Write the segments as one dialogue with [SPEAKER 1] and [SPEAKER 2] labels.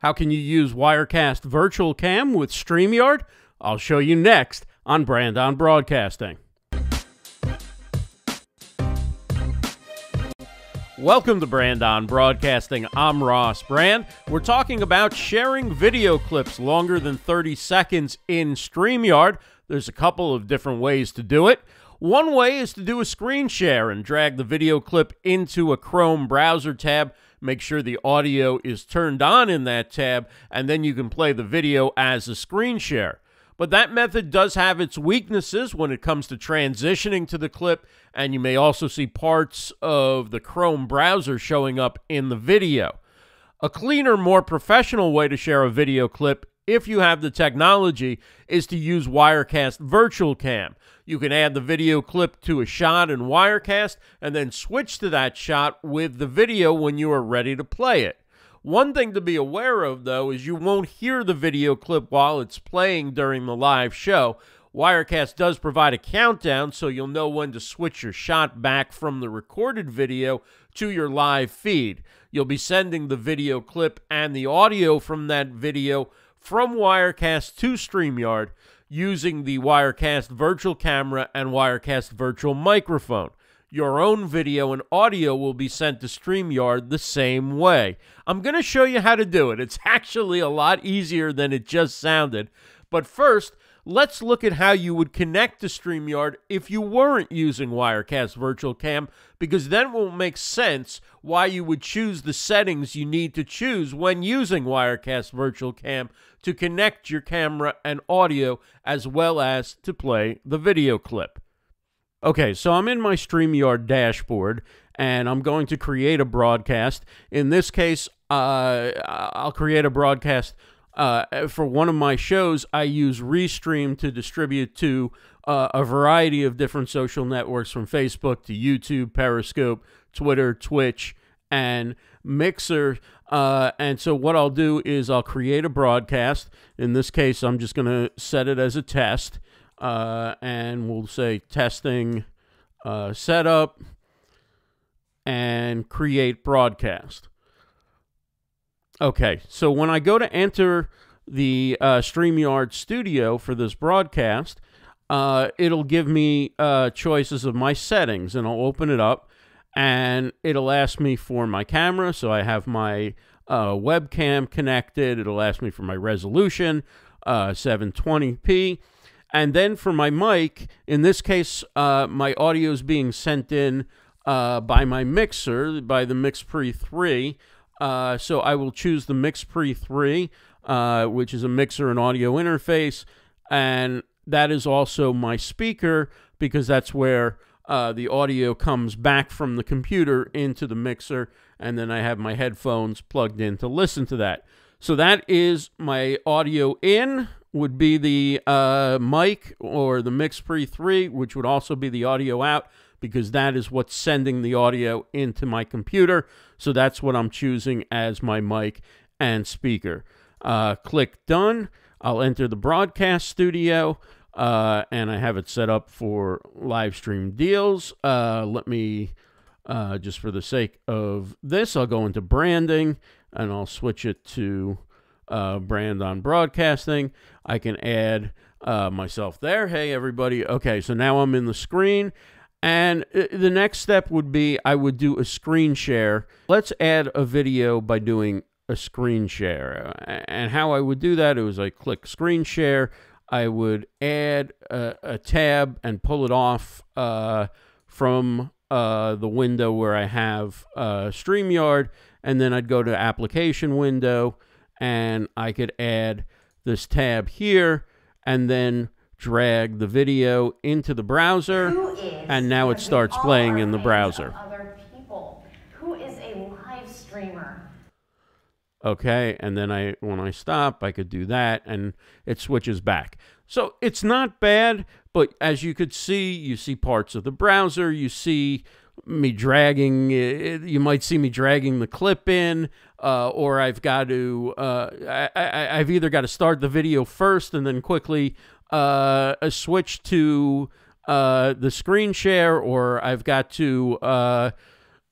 [SPEAKER 1] How can you use Wirecast Virtual Cam with StreamYard? I'll show you next on Brand on Broadcasting. Welcome to Brand on Broadcasting. I'm Ross Brand. We're talking about sharing video clips longer than 30 seconds in StreamYard. There's a couple of different ways to do it. One way is to do a screen share and drag the video clip into a Chrome browser tab make sure the audio is turned on in that tab, and then you can play the video as a screen share. But that method does have its weaknesses when it comes to transitioning to the clip, and you may also see parts of the Chrome browser showing up in the video. A cleaner, more professional way to share a video clip if you have the technology, is to use Wirecast Virtual Cam. You can add the video clip to a shot in Wirecast and then switch to that shot with the video when you are ready to play it. One thing to be aware of, though, is you won't hear the video clip while it's playing during the live show. Wirecast does provide a countdown so you'll know when to switch your shot back from the recorded video to your live feed. You'll be sending the video clip and the audio from that video from Wirecast to StreamYard using the Wirecast virtual camera and Wirecast virtual microphone. Your own video and audio will be sent to StreamYard the same way. I'm going to show you how to do it. It's actually a lot easier than it just sounded. But first, let's look at how you would connect to StreamYard if you weren't using Wirecast Virtual Cam, because then it will make sense why you would choose the settings you need to choose when using Wirecast Virtual Cam to connect your camera and audio as well as to play the video clip. Okay, so I'm in my StreamYard dashboard and I'm going to create a broadcast. In this case, uh, I'll create a broadcast uh, for one of my shows, I use Restream to distribute to uh, a variety of different social networks from Facebook to YouTube, Periscope, Twitter, Twitch, and Mixer. Uh, and so, what I'll do is I'll create a broadcast. In this case, I'm just going to set it as a test. Uh, and we'll say testing uh, setup and create broadcast. Okay, so when I go to enter the uh, StreamYard studio for this broadcast, uh, it'll give me uh, choices of my settings, and I'll open it up, and it'll ask me for my camera. So I have my uh, webcam connected. It'll ask me for my resolution, 720p. Uh, and then for my mic, in this case, uh, my audio is being sent in by my mixer, by the MixPre 3. Uh, so I will choose the MixPre 3, uh, which is a mixer and audio interface. And that is also my speaker because that's where uh, the audio comes back from the computer into the mixer. And then I have my headphones plugged in to listen to that. So that is my audio in would be the uh, mic or the MixPre 3, which would also be the audio out because that is what's sending the audio into my computer. So that's what I'm choosing as my mic and speaker. Uh, click done. I'll enter the broadcast studio. Uh, and I have it set up for live stream deals. Uh, let me, uh, just for the sake of this, I'll go into branding and I'll switch it to uh, brand on broadcasting. I can add uh, myself there. Hey, everybody. Okay, so now I'm in the screen and uh, the next step would be I would do a screen share. Let's add a video by doing a screen share. And how I would do that is I click screen share. I would add a, a tab and pull it off uh, from uh, the window where I have uh, StreamYard. And then I'd go to application window and I could add this tab here and then drag the video into the browser, and now it starts playing in the browser.
[SPEAKER 2] Who is a live streamer?
[SPEAKER 1] Okay, and then I when I stop, I could do that, and it switches back. So it's not bad, but as you could see, you see parts of the browser, you see me dragging you might see me dragging the clip in uh, or i've got to uh, I, have either got to start the video first and then quickly uh, a switch to uh, the screen share, or I've got to uh,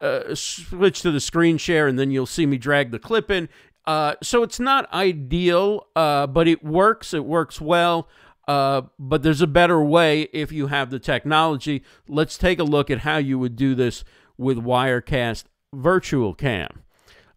[SPEAKER 1] uh, switch to the screen share, and then you'll see me drag the clip in. Uh, so it's not ideal, uh, but it works. It works well. But there's a better way if you have the technology. Let's take a look at how you would do this with Wirecast Virtual Cam.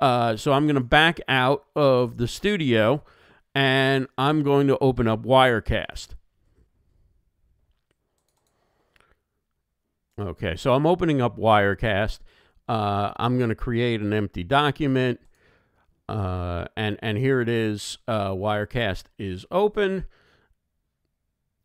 [SPEAKER 1] So I'm going to back out of the studio and I'm going to open up Wirecast. Okay, so I'm opening up Wirecast. Uh, I'm going to create an empty document. Uh, and, and here it is. Uh, Wirecast is open.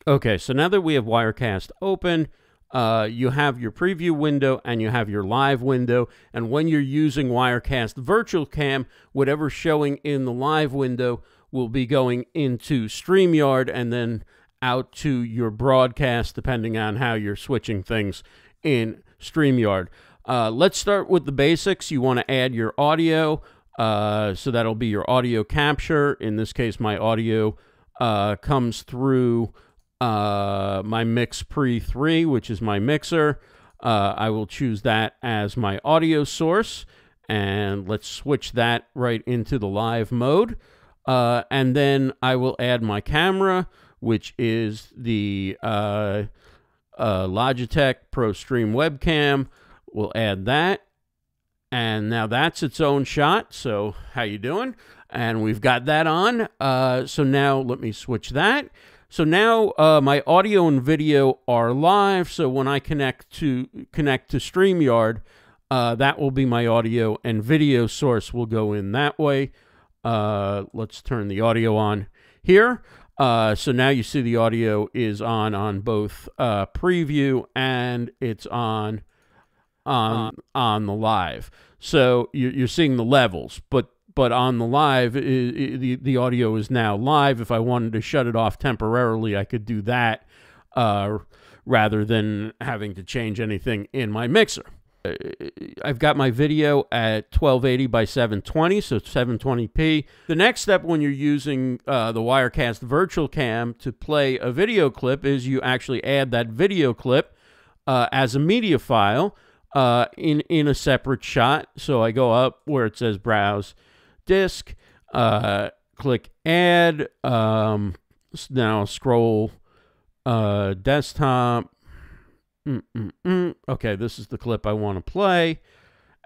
[SPEAKER 1] Okay, so now that we have Wirecast open, uh, you have your preview window and you have your live window. And when you're using Wirecast Virtual Cam, whatever's showing in the live window will be going into StreamYard and then out to your broadcast, depending on how you're switching things in StreamYard. Uh, let's start with the basics. You want to add your audio. Uh, so that'll be your audio capture. In this case, my audio uh, comes through uh, my MixPre 3, which is my mixer. Uh, I will choose that as my audio source. And let's switch that right into the live mode. Uh, and then I will add my camera, which is the uh, uh, Logitech ProStream webcam. We'll add that. And now that's its own shot. So how you doing? And we've got that on. Uh, so now let me switch that. So now uh, my audio and video are live. So when I connect to connect to StreamYard, uh, that will be my audio and video source will go in that way. Uh, let's turn the audio on here. Uh, so now you see the audio is on on both uh, preview and it's on on on the live. So you're, you're seeing the levels, but but on the live, it, it, the the audio is now live. If I wanted to shut it off temporarily, I could do that uh, rather than having to change anything in my mixer. Uh, I've got my video at 1280 by 720, so 720p. The next step when you're using uh, the Wirecast Virtual Cam to play a video clip is you actually add that video clip uh, as a media file uh, in in a separate shot. So I go up where it says Browse disk, uh, click add, um, now scroll uh, desktop. Mm-mm-mm. Okay, this is the clip I want to play.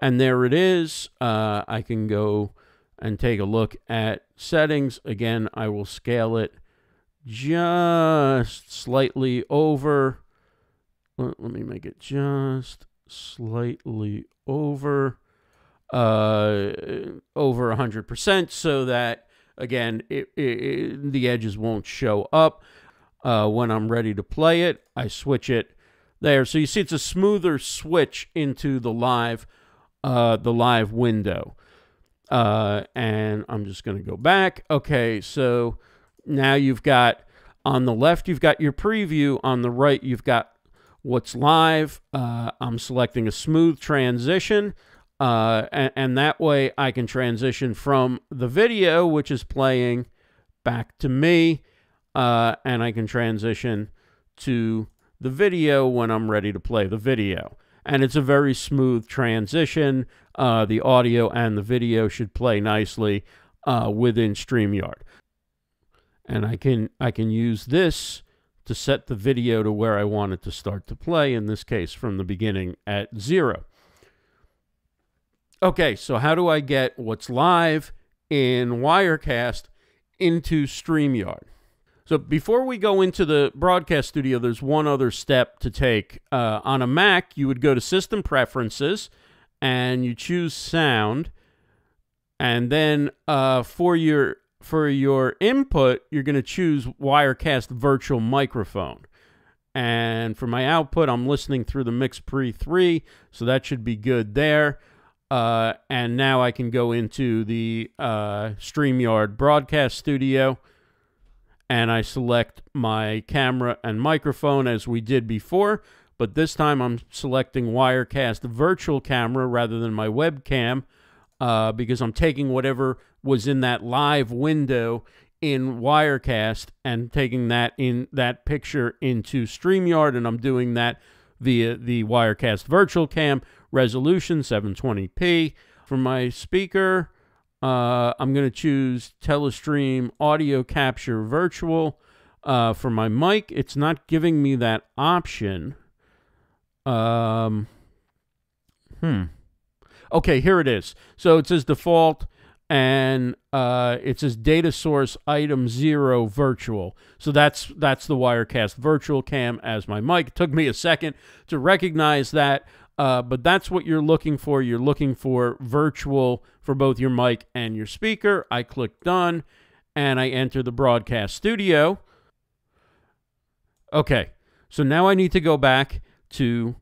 [SPEAKER 1] And there it is. Uh, I can go and take a look at settings. Again, I will scale it just slightly over. Let, let me make it just slightly over uh, over 100% so that, again, it, it, the edges won't show up. Uh, when I'm ready to play it, I switch it there. So you see it's a smoother switch into the live, uh, the live window. Uh, and I'm just going to go back. Okay, so now you've got on the left, you've got your preview. On the right, you've got what's live. Uh, I'm selecting a smooth transition. Uh, and, and that way I can transition from the video, which is playing, back to me, uh, and I can transition to the video when I'm ready to play the video. And it's a very smooth transition. Uh, the audio and the video should play nicely uh, within StreamYard. And I can I can use this to set the video to where I want it to start to play, in this case from the beginning at zero. Okay, so how do I get what's live in Wirecast into StreamYard? So before we go into the broadcast studio, there's one other step to take. Uh, on a Mac, you would go to System Preferences and you choose Sound, and then uh, for your for your input, you're going to choose Wirecast Virtual Microphone. And for my output, I'm listening through the MixPre 3, so that should be good there. Uh, and now I can go into the uh, StreamYard broadcast studio and I select my camera and microphone as we did before. But this time I'm selecting Wirecast virtual camera rather than my webcam uh, because I'm taking whatever was in that live window in Wirecast and taking that in that picture into StreamYard, and I'm doing that via the Wirecast virtual cam resolution 720p. For my speaker, Uh, I'm going to choose Telestream Audio Capture Virtual. Uh, for my mic, it's not giving me that option. Um, hmm. Okay, here it is. So it says default and uh, it says data source item zero virtual. So that's that's the Wirecast virtual cam as my mic. It took me a second to recognize that, uh, but that's what you're looking for. You're looking for virtual for both your mic and your speaker. I click done, and I enter the broadcast studio. Okay, so now I need to go back to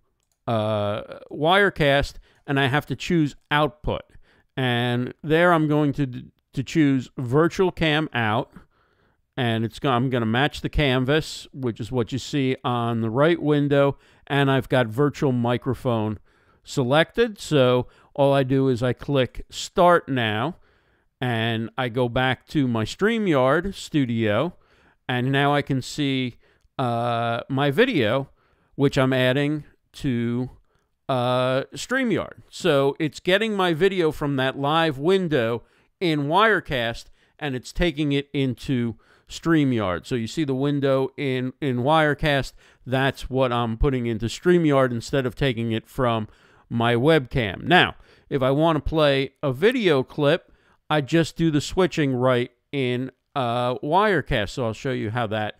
[SPEAKER 1] uh, Wirecast, and I have to choose output. And there I'm going to to choose virtual cam out and it's I'm going to match the canvas, which is what you see on the right window, and I've got virtual microphone selected. So all I do is I click start now and I go back to my StreamYard studio and now I can see uh, my video, which I'm adding to uh, StreamYard. So it's getting my video from that live window in Wirecast and it's taking it into StreamYard. So you see the window in, in Wirecast, that's what I'm putting into StreamYard instead of taking it from my webcam. Now, if I want to play a video clip, I just do the switching right in uh, Wirecast. So I'll show you how that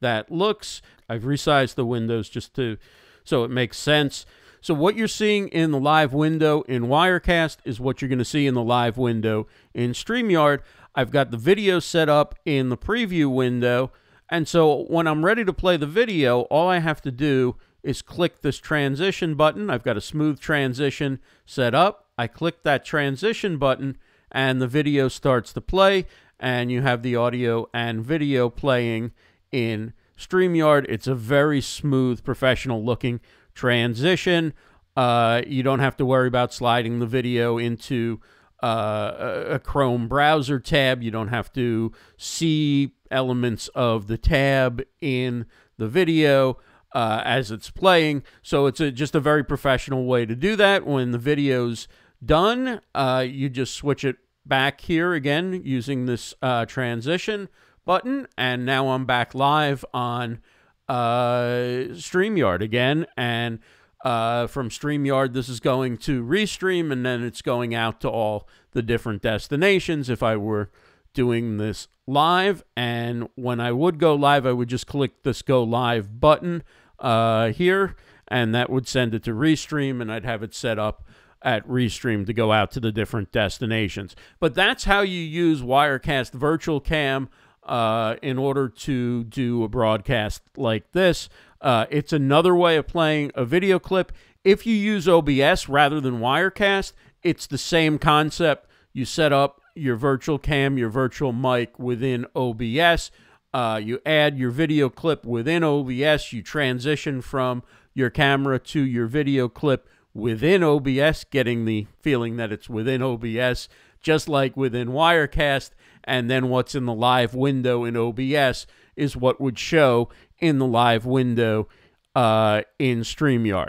[SPEAKER 1] that looks. I've resized the windows just to so it makes sense. So what you're seeing in the live window in Wirecast is what you're going to see in the live window in StreamYard. I've got the video set up in the preview window. And so when I'm ready to play the video, all I have to do is click this transition button. I've got a smooth transition set up. I click that transition button and the video starts to play and you have the audio and video playing in StreamYard. It's a very smooth, professional looking transition. Uh, you don't have to worry about sliding the video into uh, a Chrome browser tab. You don't have to see elements of the tab in the video uh, as it's playing. So it's a, just a very professional way to do that. When the video's done, uh, you just switch it back here again using this uh, transition button. And now I'm back live on uh, StreamYard again. And uh, from StreamYard, this is going to Restream, and then it's going out to all the different destinations if I were doing this live. And when I would go live, I would just click this Go Live button uh, here, and that would send it to Restream, and I'd have it set up at Restream to go out to the different destinations. But that's how you use Wirecast Virtual Cam uh, in order to do a broadcast like this. Uh, it's another way of playing a video clip. If you use OBS rather than Wirecast, it's the same concept. You set up your virtual cam, your virtual mic within OBS. Uh, you add your video clip within OBS. You transition from your camera to your video clip within OBS, getting the feeling that it's within OBS, just like within Wirecast and then what's in the live window in OBS is what would show in the live window uh, in StreamYard.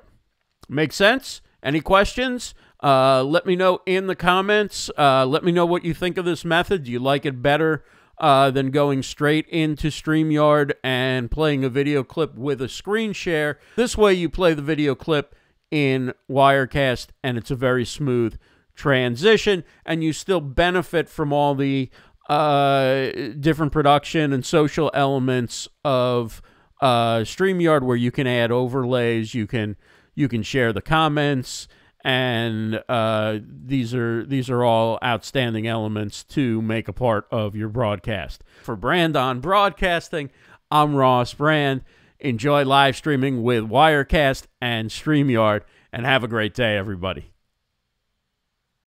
[SPEAKER 1] Make sense? Any questions? Uh, let me know in the comments. Uh, let me know what you think of this method. Do you like it better uh, than going straight into StreamYard and playing a video clip with a screen share? This way, you play the video clip in Wirecast, and it's a very smooth transition, and you still benefit from all the uh, different production and social elements of uh, StreamYard where you can add overlays, you can you can share the comments, and uh, these are these are all outstanding elements to make a part of your broadcast. For Brand on Broadcasting, I'm Ross Brand. Enjoy live streaming with Wirecast and StreamYard, and have a great day, everybody.